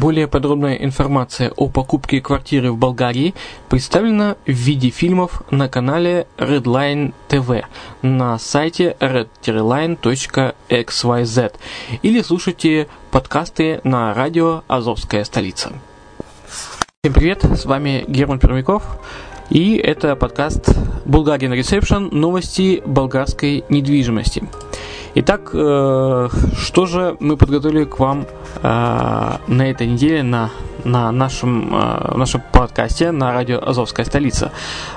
Более подробная информация о покупке квартиры в Болгарии представлена в виде фильмов на канале Redline TV на сайте red-line.xyz или слушайте подкасты на радио «Азовская столица». Всем привет, с вами Герман Пермяков. И это подкаст Bulgarian Reception. Новости болгарской недвижимости. Итак, э, что же мы подготовили к вам э, на этой неделе на, на нашем, э, нашем подкасте на радио «Азовская столица».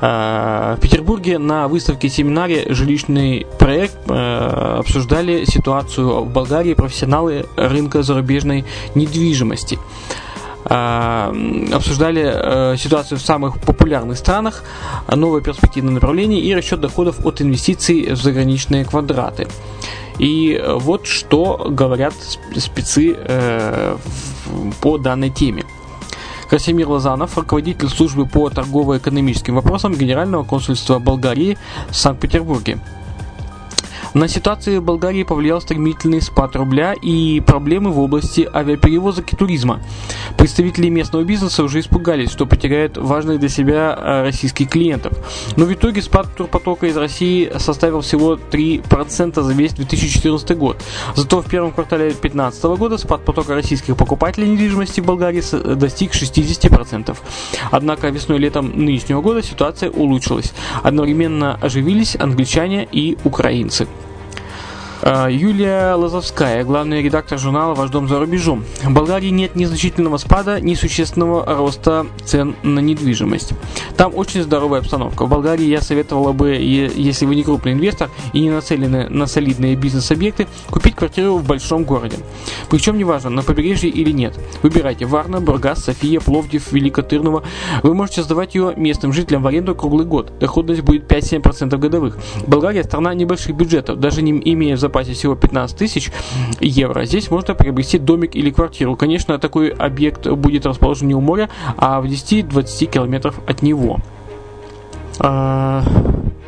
В Петербурге на выставке-семинаре «Жилищный проект» обсуждали ситуацию в Болгарии профессионалы рынка зарубежной недвижимости обсуждали ситуацию в самых популярных странах, новые перспективные направления и расчет доходов от инвестиций в заграничные квадраты. И э, вот что говорят спецы э, по данной теме. Красимир Лазанов, руководитель службы по торгово-экономическим вопросам Генерального консульства Болгарии в Санкт-Петербурге. На ситуацию в Болгарии повлиял стремительный спад рубля и проблемы в области авиаперевозок и туризма. Представители местного бизнеса уже испугались, что потеряют важных для себя э, российских клиентов. Но в итоге спад турпотока из России составил всего 3% за весь 2014 год. Зато в первом квартале 2015 года спад потока российских покупателей недвижимости в Болгарии достиг 60%. Однако весной и летом нынешнего года ситуация улучшилась. Одновременно оживились англичане и украинцы. А, Юлия Лазовская, главный редактор журнала «Ваш дом за рубежом». В Болгарии нет ни значительного спада, ни существенного роста цен на недвижимость. Там очень здоровая обстановка. В Болгарии я советовала бы, если вы не крупный инвестор и не нацелены на солидные бизнес-объекты, купить квартиру в большом городе. Причем неважно, на побережье или нет. Выбирайте Варна, Бургас, София, Пловдив, Великотырново. Вы можете сдавать ее местным жителям в аренду круглый год. Доходность будет 5-7% годовых. Болгария страна небольших бюджетов, даже не имея запасе всего 15 тысяч евро. Здесь можно приобрести домик или квартиру. Конечно, такой объект будет расположен не у моря, а в 10-20 километров от него. А,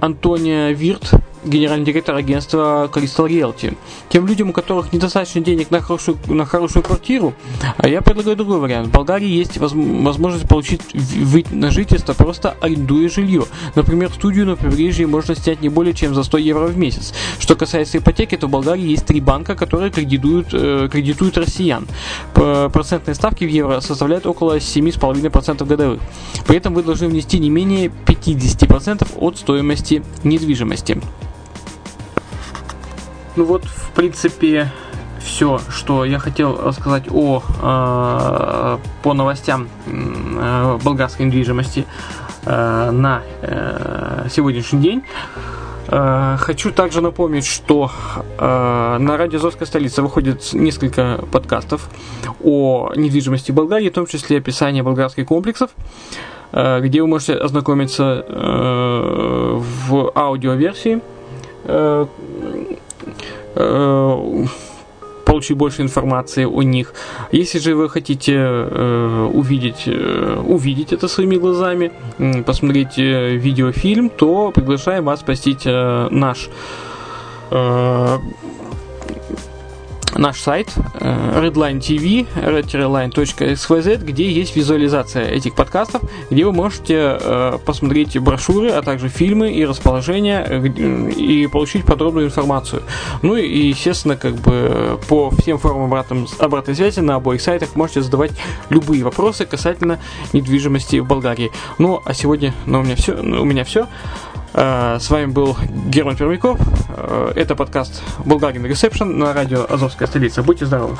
Антония Вирт, генеральный директор агентства Crystal Realty. Тем людям, у которых недостаточно денег на хорошую, на хорошую квартиру, а я предлагаю другой вариант. В Болгарии есть возможность получить вид на жительство, просто арендуя жилье. Например, студию на побережье можно снять не более чем за 100 евро в месяц. Что касается ипотеки, то в Болгарии есть три банка, которые кредитуют, э, кредитуют россиян. Процентные ставки в евро составляют около 7,5% годовых. При этом вы должны внести не менее 50% от стоимости недвижимости. Ну вот, в принципе, все, что я хотел рассказать о, э, по новостям э, болгарской недвижимости э, на э, сегодняшний день. Э, хочу также напомнить, что э, на радио Азовская столица выходит несколько подкастов о недвижимости Болгарии, в том числе описание болгарских комплексов, э, где вы можете ознакомиться э, в аудиоверсии. Э, получить больше информации о них. Если же вы хотите э, увидеть, э, увидеть это своими глазами, э, посмотреть э, видеофильм, то приглашаем вас посетить э, наш э, наш сайт э, Redline TV, redline.xyz, где есть визуализация этих подкастов, где вы можете э, посмотреть брошюры, а также фильмы и расположения э, и получить подробную информацию. Ну и, естественно, как бы по всем формам обратной, обратной связи на обоих сайтах можете задавать любые вопросы касательно недвижимости в Болгарии. Ну, а сегодня ну, у меня все. Ну, у меня все. Э, с вами был Герман Пермяков. Э, это подкаст Bulgarian Reception на радио Азовская столица. Будьте здоровы!